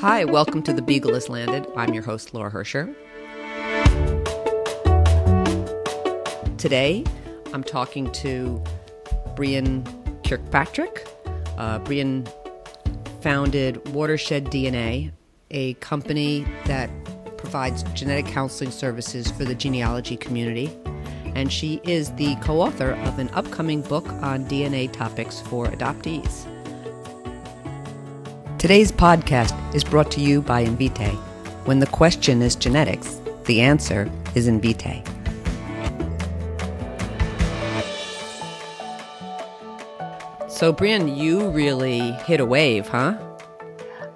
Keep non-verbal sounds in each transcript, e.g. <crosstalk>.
Hi, welcome to The Beagle has Landed. I'm your host, Laura Hercher. Today, I'm talking to Brianne Kirkpatrick. Uh, Brianne founded Watershed DNA, a company that provides genetic counseling services for the genealogy community. And she is the co author of an upcoming book on DNA topics for adoptees. Today's podcast is brought to you by Invitae. When the question is genetics, the answer is Invitae. So, Brianne, you really hit a wave, huh?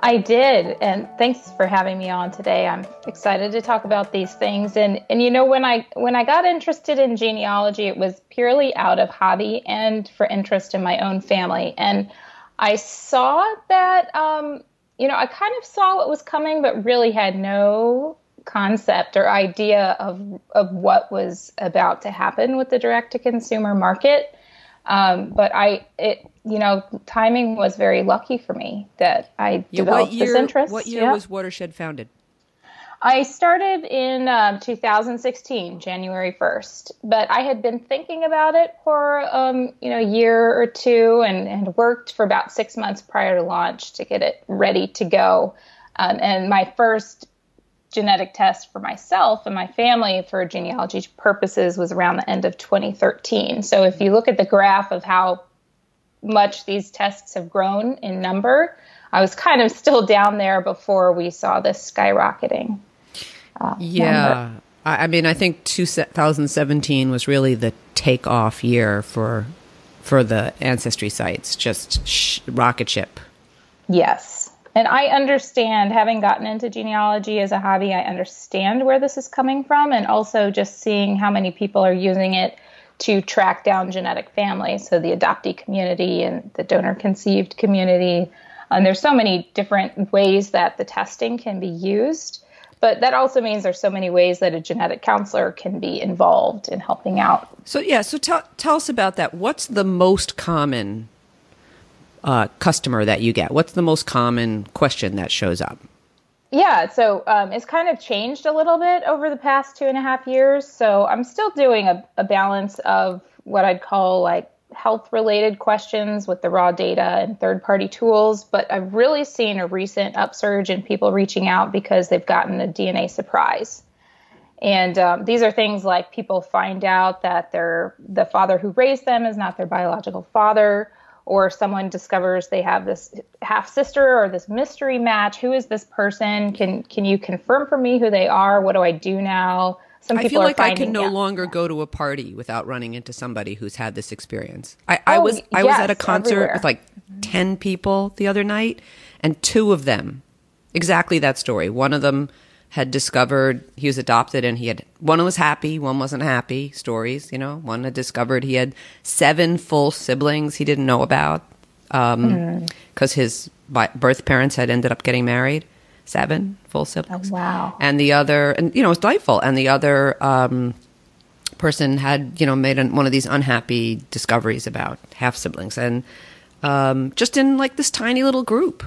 I did, and thanks for having me on today. I'm excited to talk about these things. And and you know, when I when I got interested in genealogy, it was purely out of hobby and for interest in my own family. And I saw that, um, you know, I kind of saw what was coming, but really had no concept or idea of of what was about to happen with the direct to consumer market. Um, but I, it, you know, timing was very lucky for me that I yeah, developed year, this interest. What year yeah. was Watershed founded? I started in um, 2016, January 1st, but I had been thinking about it for um, you know a year or two, and, and worked for about six months prior to launch to get it ready to go. Um, and my first genetic test for myself and my family for genealogy purposes was around the end of 2013. So if you look at the graph of how much these tests have grown in number, I was kind of still down there before we saw this skyrocketing. Uh, yeah. Number. I mean, I think 2017 was really the takeoff year for for the ancestry sites, just sh- rocket ship. Yes. And I understand, having gotten into genealogy as a hobby, I understand where this is coming from, and also just seeing how many people are using it to track down genetic families. So, the adoptee community and the donor conceived community. And there's so many different ways that the testing can be used. But that also means there's so many ways that a genetic counselor can be involved in helping out. So, yeah, so tell, tell us about that. What's the most common uh, customer that you get? What's the most common question that shows up? Yeah, so um, it's kind of changed a little bit over the past two and a half years. So I'm still doing a, a balance of what I'd call like health related questions with the raw data and third party tools, but I've really seen a recent upsurge in people reaching out because they've gotten a DNA surprise. And um, these are things like people find out that their the father who raised them is not their biological father, or someone discovers they have this half sister or this mystery match. Who is this person? Can can you confirm for me who they are? What do i do now some people I feel like I can no longer go to a party without running into somebody who's had this experience. I, I oh, was I yes, was at a concert everywhere. with like ten people the other night, and two of them, exactly that story. One of them had discovered he was adopted and he had one was happy, one wasn't happy stories, you know. One had discovered he had seven full siblings he didn't know about because um, mm. his birth parents had ended up getting married. Seven full siblings. Oh, wow. And the other, and you know, it was delightful. And the other um, person had, you know, made an, one of these unhappy discoveries about half siblings, and um, just in like this tiny little group.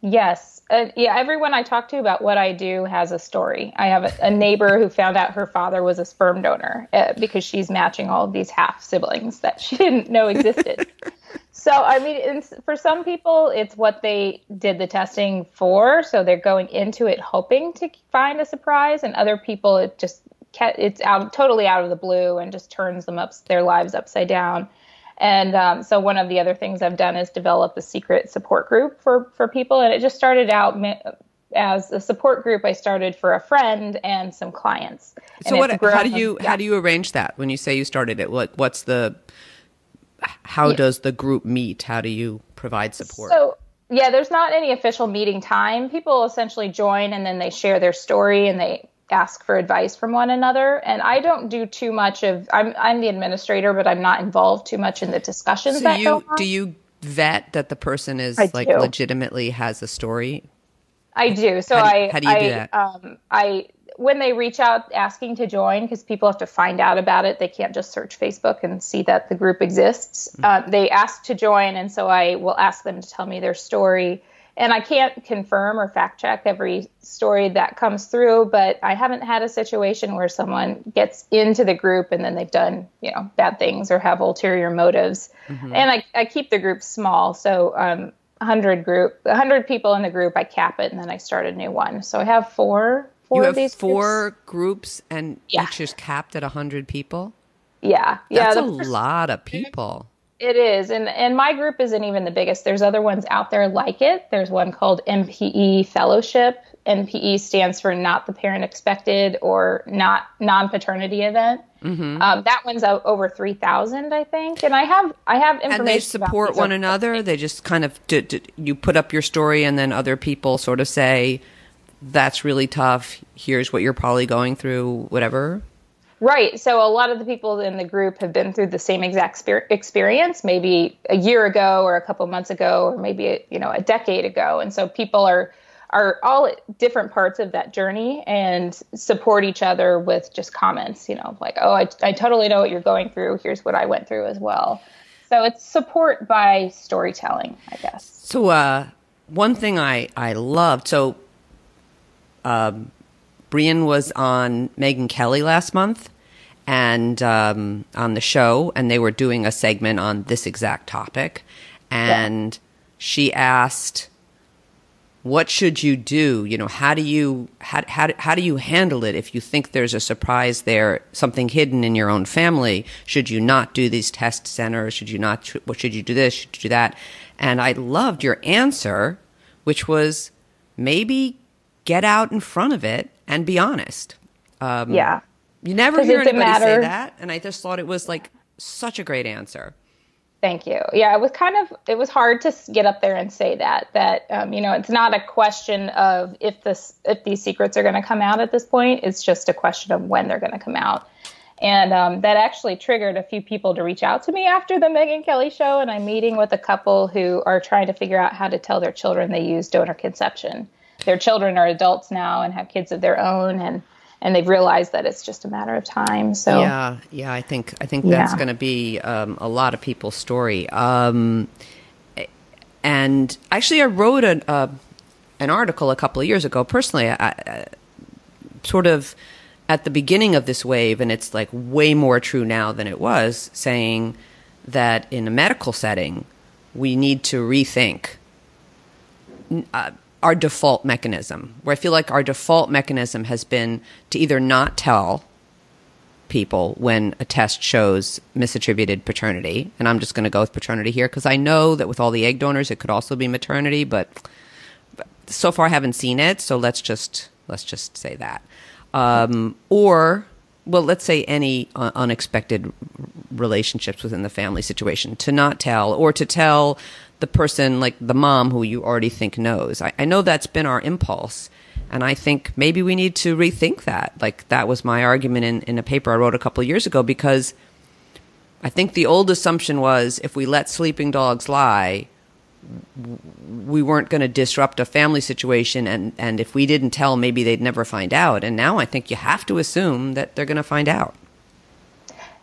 Yes, uh, yeah, everyone I talk to about what I do has a story. I have a, a neighbor who found out her father was a sperm donor uh, because she's matching all of these half siblings that she <laughs> didn't know existed. <laughs> so, I mean, for some people, it's what they did the testing for. So they're going into it hoping to find a surprise, and other people, it just it's out totally out of the blue and just turns them up their lives upside down. And um, so one of the other things I've done is develop a secret support group for for people, and it just started out as a support group. I started for a friend and some clients. So what? How do you yeah. how do you arrange that when you say you started it? What what's the how yeah. does the group meet? How do you provide support? So yeah, there's not any official meeting time. People essentially join and then they share their story and they ask for advice from one another. And i don't do too much of i'm i'm the administrator but i'm not involved too much in the discussions so that you do you vet that the person is I like do. legitimately has a story? I do. So how do, i how do you I, do that? um, i when they reach out asking to join because people have to find out about it they can't just search facebook and see that the group exists mm-hmm. uh, they ask to join. And so i will ask them to tell me their story and I can't confirm or fact check every story that comes through, but I haven't had a situation where someone gets into the group and then they've done, you know, bad things or have ulterior motives. Mm-hmm. And I, I keep the group small. So, um, 100 group, 100 people in the group, I cap it and then I start a new one. So I have four, four you have these four groups, groups and yeah. each is capped at 100 people? Yeah. Yeah. That's a first, lot of people. It is, and and my group isn't even the biggest. There's other ones out there like it. There's one called NPE Fellowship. NPE stands for Not the Parent Expected or Not Non Paternity Event. Mm-hmm. Um, that one's over three thousand, I think. And I have I have information. And they support one another. They just kind of do, do, you put up your story, and then other people sort of say, "That's really tough. Here's what you're probably going through. Whatever." Right. So a lot of the people in the group have been through the same exact experience, maybe a year ago or a couple months ago, or maybe you know a decade ago, and so people are are all at different parts of that journey and support each other with just comments. You know, like, oh, I, I totally know what you're going through. Here's what I went through as well. So it's support by storytelling, I guess. So uh, one thing I I loved so. Um, Brianne was on Megyn Kelly last month and um, on the show, and they were doing a segment on this exact topic. And yeah. she asked, "What should you do? You know, how do you how, how how do you handle it if you think there's a surprise there, something hidden in your own family? Should you not do these test centers? Should you not? What should you do this? Should you do that?" And I loved your answer, which was maybe get out in front of it and be honest. Um, yeah. You never hear anybody matter. say that. And I just thought it was like such a great answer. Thank you. Yeah, it was kind of it was hard to get up there and say that that um, you know it's not a question of if this if these secrets are going to come out at this point. It's just a question of when they're going to come out. And um, that actually triggered a few people to reach out to me after the Megyn Kelly show. And I'm meeting with a couple who are trying to figure out how to tell their children they use donor conception their children are adults now and have kids of their own and and they've realized that it's just a matter of time. So yeah, yeah, I think I think that's yeah. going to be um, a lot of people's story. Um, and actually, I wrote an uh, an article a couple of years ago. Personally, I, I, sort of at the beginning of this wave, and it's like way more true now than it was, saying that in a medical setting, we need to rethink. Uh, our default mechanism, where I feel like our default mechanism has been to either not tell people when a test shows misattributed paternity, and I'm just going to go with paternity here because I know that with all the egg donors, it could also be maternity, but so far I haven't seen it. So let's just let's just say that, um, or well, let's say any uh, unexpected relationships within the family situation to not tell or to tell the person, like the mom who you already think knows. I, I know that's been our impulse. And I think maybe we need to rethink that. Like that was my argument in, in a paper I wrote a couple years ago because I think the old assumption was if we let sleeping dogs lie, we weren't going to disrupt a family situation and, and if we didn't tell maybe they'd never find out and now i think you have to assume that they're going to find out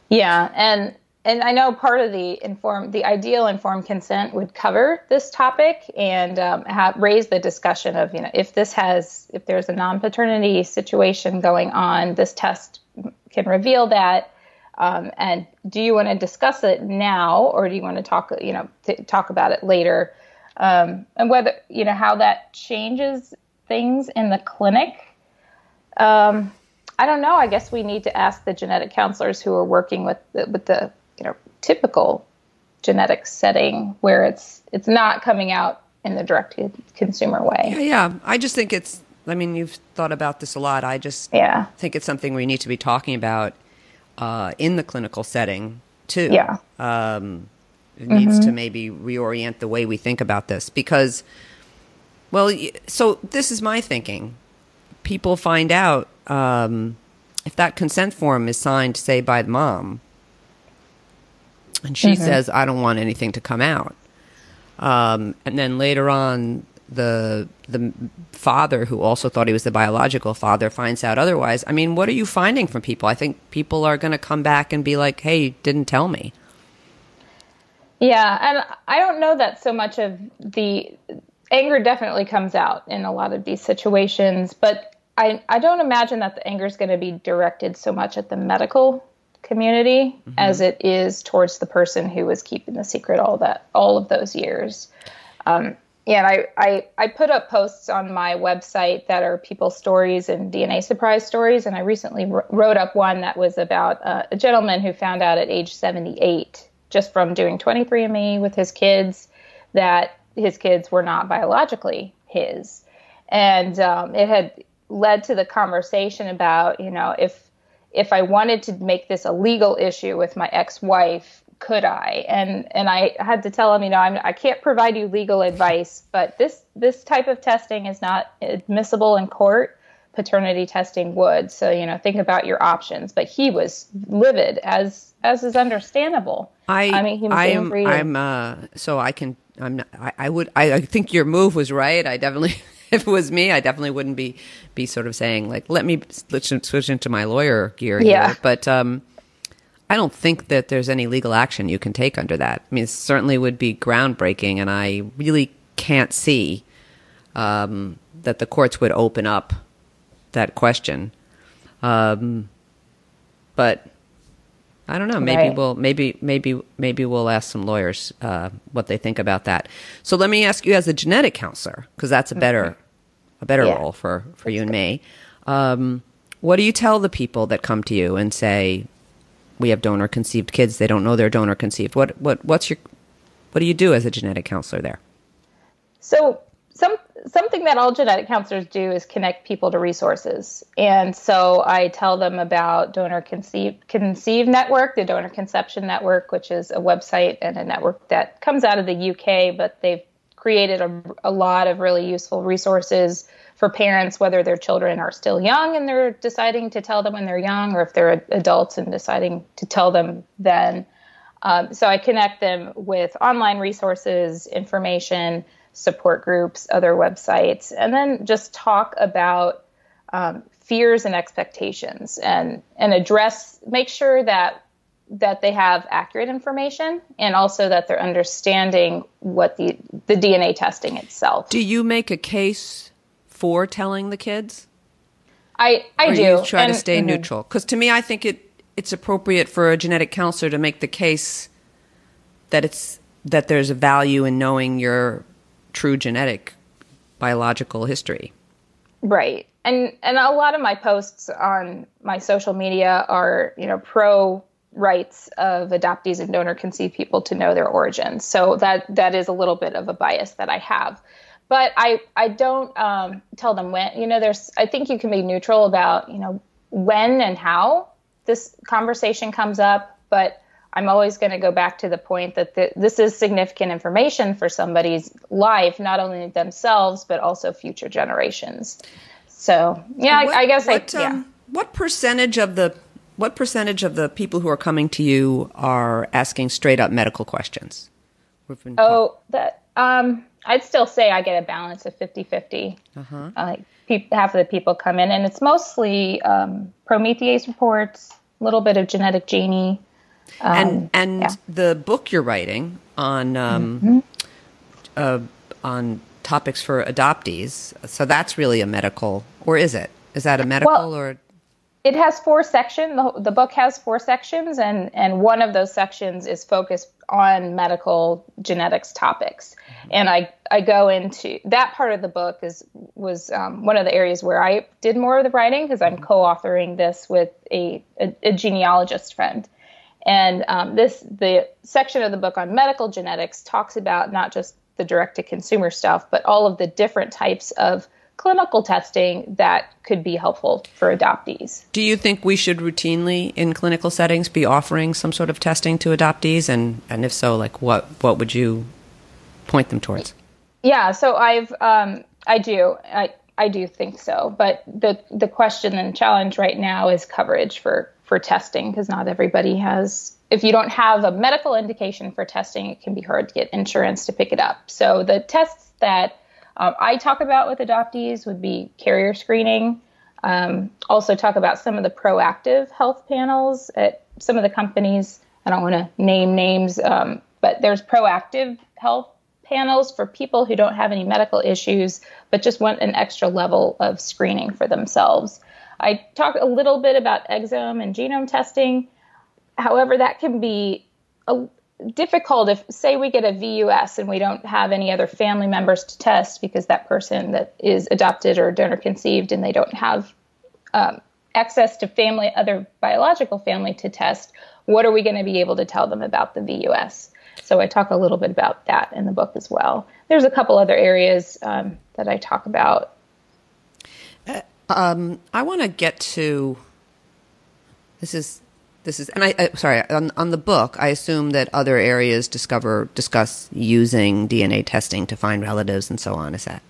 yeah and and I know part of the informed, the ideal informed consent would cover this topic and um, raise the discussion of, you know, if this has, if there's a non-paternity situation going on, this test can reveal that. Um, and do you want to discuss it now, or do you want to talk, you know, talk about it later? Um, and whether, you know, how that changes things in the clinic. Um, I don't know. I guess we need to ask the genetic counselors who are working with the, with the typical genetic setting where it's it's not coming out in the direct consumer way. Yeah, yeah. I just think it's. I mean, you've thought about this a lot. I just yeah. think it's something we need to be talking about uh, in the clinical setting too. Yeah. Um, it needs mm-hmm. to maybe reorient the way we think about this because, well, so this is my thinking. People find out um, if that consent form is signed, say, by the mom, and she mm-hmm. says, I don't want anything to come out. Um, and then later on, the the father who also thought he was the biological father finds out otherwise. I mean, what are you finding from people? I think people are going to come back and be like, "Hey, you didn't tell me." Yeah, and I don't know that so much of the anger definitely comes out in a lot of these situations, but I, I don't imagine that the anger is going to be directed so much at the medical community mm-hmm. as it is towards the person who was keeping the secret all that all of those years. Um, yeah, and I, I, I put up posts on my website that are people's stories and DNA surprise stories. And I recently wrote up one that was about uh, a gentleman who found out at age 78, just from doing 23andMe with his kids, that his kids were not biologically his. And um, it had led to the conversation about, you know, if if I wanted to make this a legal issue with my ex-wife, could I? And and I had to tell him, you know, I'm, I can't provide you legal advice, but this this type of testing is not admissible in court. Paternity testing would. So you know, think about your options. But he was livid, as as is understandable. I I mean, he was I'm I'm uh, so I can I'm not, I, I would I, I think your move was right. I definitely <laughs> <laughs> if it was me, I definitely wouldn't be be sort of saying like, let me switch, switch into my lawyer gear yeah. here. But um, I don't think that there's any legal action you can take under that. I mean, it certainly would be groundbreaking, and I really can't see um, that the courts would open up that question. Um, but I don't know. Maybe right. we'll maybe maybe maybe we'll ask some lawyers uh, what they think about that. So let me ask you, as a genetic counselor, because that's a better mm-hmm. a better yeah. role for for that's you and me. Um, what do you tell the people that come to you and say, "We have donor conceived kids. They don't know they're donor conceived." What what what's your what do you do as a genetic counselor there? So some something that all genetic counselors do is connect people to resources. And so I tell them about Donor Conceive, Conceive Network, the Donor Conception Network, which is a website and a network that comes out of the UK, but they've created a, a lot of really useful resources for parents, whether their children are still young and they're deciding to tell them when they're young, or if they're adults and deciding to tell them then. Um, so I connect them with online resources, information support groups, other websites, and then just talk about um, fears and expectations and and address make sure that that they have accurate information and also that they're understanding what the the DNA testing itself. Do you make a case for telling the kids? I I or do. You try and, to stay mm-hmm. neutral because to me, I think it it's appropriate for a genetic counselor to make the case that it's that there's a value in knowing your true genetic biological history. Right. And and a lot of my posts on my social media are, you know, pro rights of adoptees and donor conceived people to know their origins. So that that is a little bit of a bias that I have. But I I don't um, tell them when. You know, there's I think you can be neutral about you know when and how this conversation comes up, but I'm always going to go back to the point that the, this is significant information for somebody's life, not only themselves, but also future generations. So, yeah, what, I, I, guess what, I, yeah. Um, what percentage of the what percentage of the people who are coming to you are asking straight up medical questions? oh, that um, I'd still say I get a balance of 50-50. Uh-huh. Uh, pe- half of the people come in, and it's mostly um, Promethease reports, a little bit of genetic genie, um, and and yeah. the book you're writing on um, mm-hmm. uh, on topics for adoptees. So that's really a medical, or is it? Is that a medical well, or? It has four sections. The, the book has four sections, and and one of those sections is focused on medical genetics topics. Mm-hmm. And I I go into that part of the book is was um, one of the areas where I did more of the writing because I'm mm-hmm. co-authoring this with a, a, a genealogist friend. And um, this the section of the book on medical genetics talks about not just the direct to consumer stuff, but all of the different types of clinical testing that could be helpful for adoptees. Do you think we should routinely in clinical settings be offering some sort of testing to adoptees and and if so like what what would you point them towards? Yeah, so I've um, I do. I I do think so, but the the question and challenge right now is coverage for for testing because not everybody has if you don't have a medical indication for testing it can be hard to get insurance to pick it up. So the tests that um, i talk about with adoptees would be carrier screening. Um, also talk about some of the proactive health panels at some of the companies. I don't want to name names um, but there's proactive health panels for people who don't have any medical issues but just want an extra level of screening for themselves. I talk a little bit about exome and genome testing. However, that can be a, difficult if, say, we get a VUS and we don't have any other family members to test because that person that is adopted or donor conceived and they don't have um, access to family, other biological family to test. What are we going to be able to tell them about the VUS? So I talk a little bit about that in the book as well. There's a couple other areas um, that I talk about. Uh, um, I want to get to this is this is and I, I sorry on, on the book I assume that other areas discover discuss using DNA testing to find relatives and so on. Is that?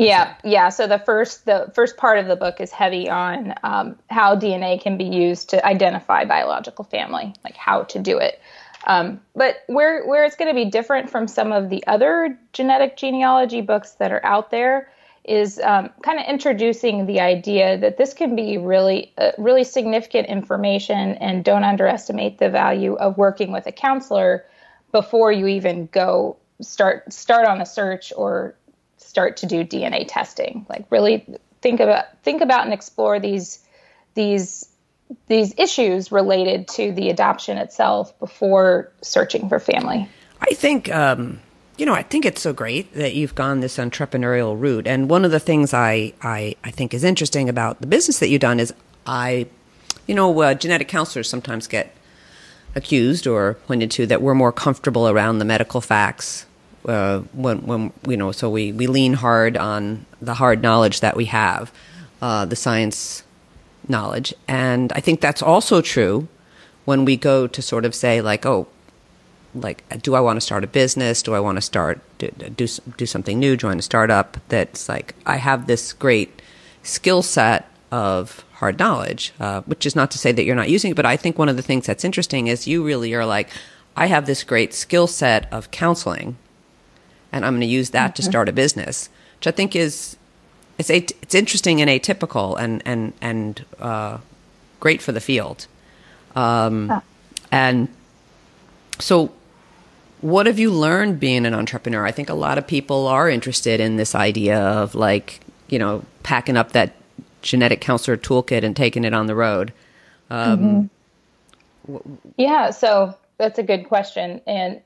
Yeah, yeah. So the first the first part of the book is heavy on um, how DNA can be used to identify biological family, like how to do it. Um, but where where it's going to be different from some of the other genetic genealogy books that are out there is um, kind of introducing the idea that this can be really uh, really significant information, and don't underestimate the value of working with a counselor before you even go start start on a search or start to do DNA testing. Like really think about think about and explore these these these issues related to the adoption itself before searching for family. I think, um, you know, I think it's so great that you've gone this entrepreneurial route. And one of the things I, I, I think is interesting about the business that you've done is I, you know, uh, genetic counselors sometimes get accused or pointed to that we're more comfortable around the medical facts uh, when, when you know, so we, we lean hard on the hard knowledge that we have, uh, the science knowledge. And I think that's also true when we go to sort of say, like, oh, like, do I want to start a business? Do I want to start, do, do, do something new, join a startup? That's like, I have this great skill set of hard knowledge, uh, which is not to say that you're not using it, but I think one of the things that's interesting is you really are like, I have this great skill set of counseling, and I'm going to use that to start a business, which I think is it's it's interesting and atypical and and and uh, great for the field. Um. And so, what have you learned being an entrepreneur? I think a lot of people are interested in this idea of like you know packing up that genetic counselor toolkit and taking it on the road. Um, mm-hmm. yeah, so that's a good question, and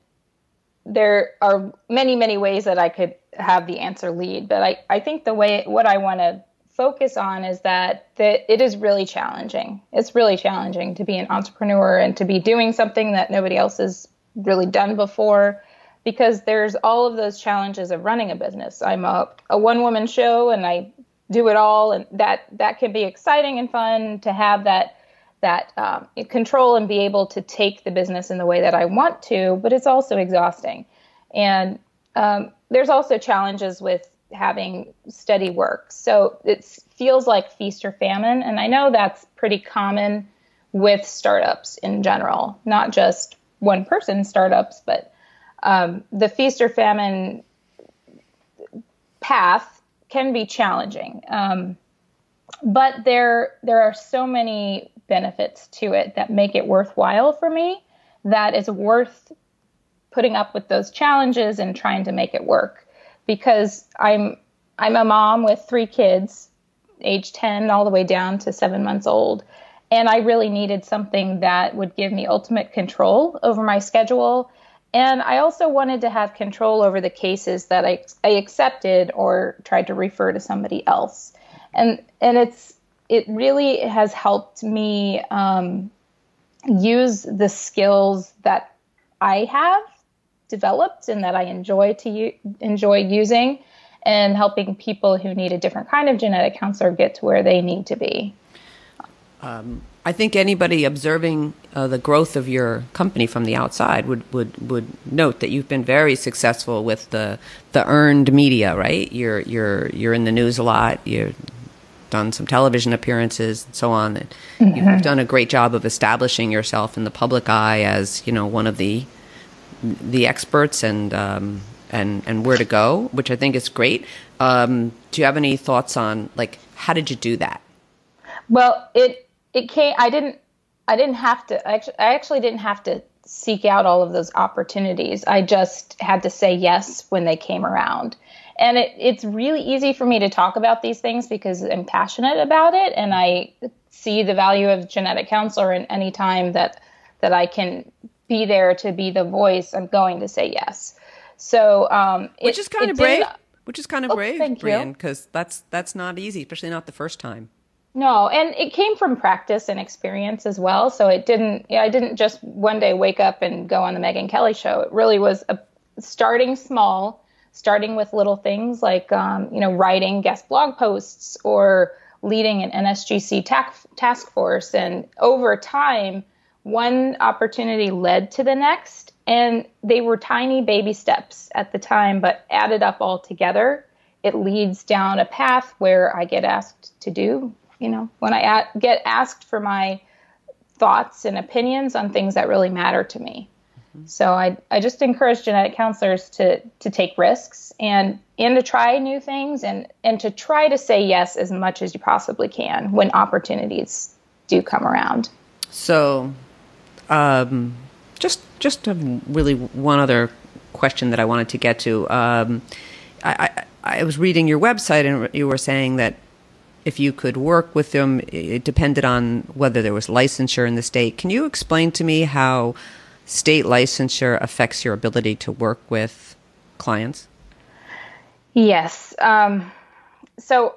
there are many many ways that I could have the answer lead. But I, I think the way what I want to focus on is that that it is really challenging. It's really challenging to be an entrepreneur and to be doing something that nobody else has really done before because there's all of those challenges of running a business. I'm a, a one woman show and I do it all and that that can be exciting and fun to have that that um, control and be able to take the business in the way that I want to, but it's also exhausting. And um, there's also challenges with having steady work. So it feels like feast or famine. And I know that's pretty common with startups in general, not just one person startups, but um, the feast or famine path can be challenging. Um, but there, there are so many benefits to it that make it worthwhile for me that is worth putting up with those challenges and trying to make it work because I'm I'm a mom with three kids, age 10 all the way down to 7 months old, and I really needed something that would give me ultimate control over my schedule and I also wanted to have control over the cases that I, I accepted or tried to refer to somebody else. And and it's it really has helped me um, use the skills that I have developed and that I enjoy to u- enjoy using and helping people who need a different kind of genetic counselor get to where they need to be. Um, I think anybody observing uh, the growth of your company from the outside would, would, would note that you've been very successful with the the earned media. Right? You're you're you're in the news a lot. You've done some television appearances and so on. Mm-hmm. You've done a great job of establishing yourself in the public eye as you know one of the the experts and um, and and where to go, which I think is great. Um, do you have any thoughts on like how did you do that? Well, it it came. I didn't. I didn't have to. I actually, I actually didn't have to seek out all of those opportunities. I just had to say yes when they came around. And it, it's really easy for me to talk about these things because I'm passionate about it and I see the value of genetic counselor and any time that that I can be there to be the voice, I'm going to say yes. So, um, which it, is kind of brave. Which is kind of oh, brave, Brianne, because that's that's not easy, especially not the first time. No, and it came from practice and experience as well. So it didn't. I didn't just one day wake up and go on the Megyn Kelly show. It really was a, starting small, starting with little things like um, you know writing guest blog posts or leading an NSGC task task force, and over time, one opportunity led to the next and they were tiny baby steps at the time, but added up all together, it leads down a path where I get asked to do, you know, when I get asked for my thoughts and opinions on things that really matter to me. Mm-hmm. So I, I just encourage genetic counselors to, to take risks and, and to try new things and, and to try to say yes as much as you possibly can when opportunities do come around. So, um, just just really one other question that I wanted to get to. Um, I, I, I was reading your website and you were saying that if you could work with them, it depended on whether there was licensure in the state. Can you explain to me how state licensure affects your ability to work with clients? Yes. Um, so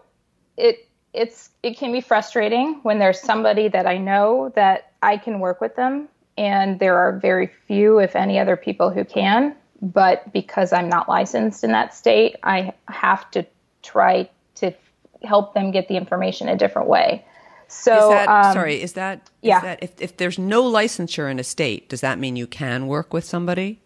it it's it can be frustrating when there's somebody that I know that I can work with them and there are very few, if any, other people who can. But because I'm not licensed in that state, I have to try to help them get the information a different way. So, is that, um, sorry, is that, is yeah. That, if, if there's no licensure in a state, does that mean you can work with somebody?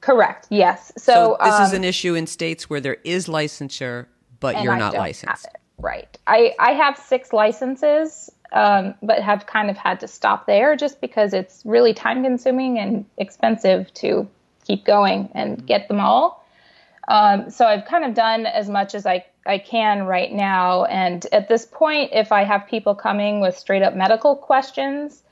Correct. Yes. So, so this um, is an issue in states where there is licensure, but you're not licensed. Right. I, I have six licenses um, but have kind of had to stop there just because it's really time consuming and expensive to keep going and get them all. Um, so I've kind of done as much as I, I can right now. And at this point, if I have people coming with straight up medical questions,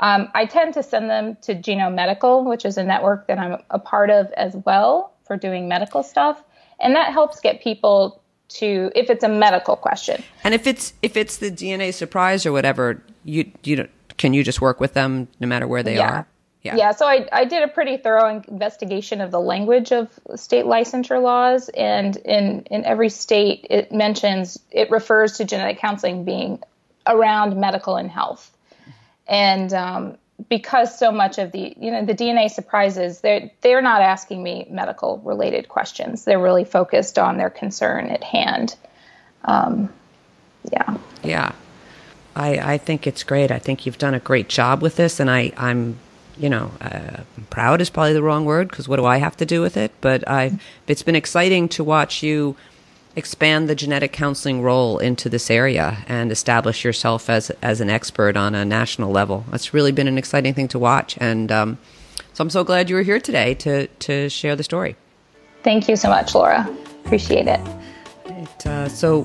um, I tend to send them to Genome Medical, which is a network that I'm a part of as well for doing medical stuff. And that helps get people to if it's a medical question. And if it's if it's the DNA surprise or whatever, you you can you just work with them no matter where they yeah. are? Yeah. Yeah. So I, I did a pretty thorough investigation of the language of state licensure laws, and in in every state it mentions it refers to genetic counseling being around medical and health, and um, because so much of the you know the DNA surprises they're they're not asking me medical related questions. They're really focused on their concern at hand. Um, yeah. Yeah. I I think it's great. I think you've done a great job with this, and I I'm you know uh, proud is probably the wrong word because what do I have to do with it? But I it's been exciting to watch you expand the genetic counseling role into this area and establish yourself as as an expert on a national level. That's really been an exciting thing to watch, and um, so I'm so glad you were here today to to share the story. Thank you so much, Laura. Appreciate it. it uh, so.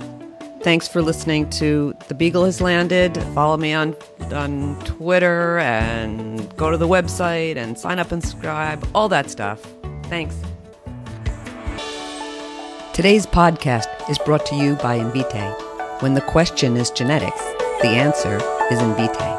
Thanks for listening to The Beagle Has Landed. Follow me on on Twitter and go to the website and sign up and subscribe, all that stuff. Thanks. Today's podcast is brought to you by Invitae. When the question is genetics, the answer is Invitae.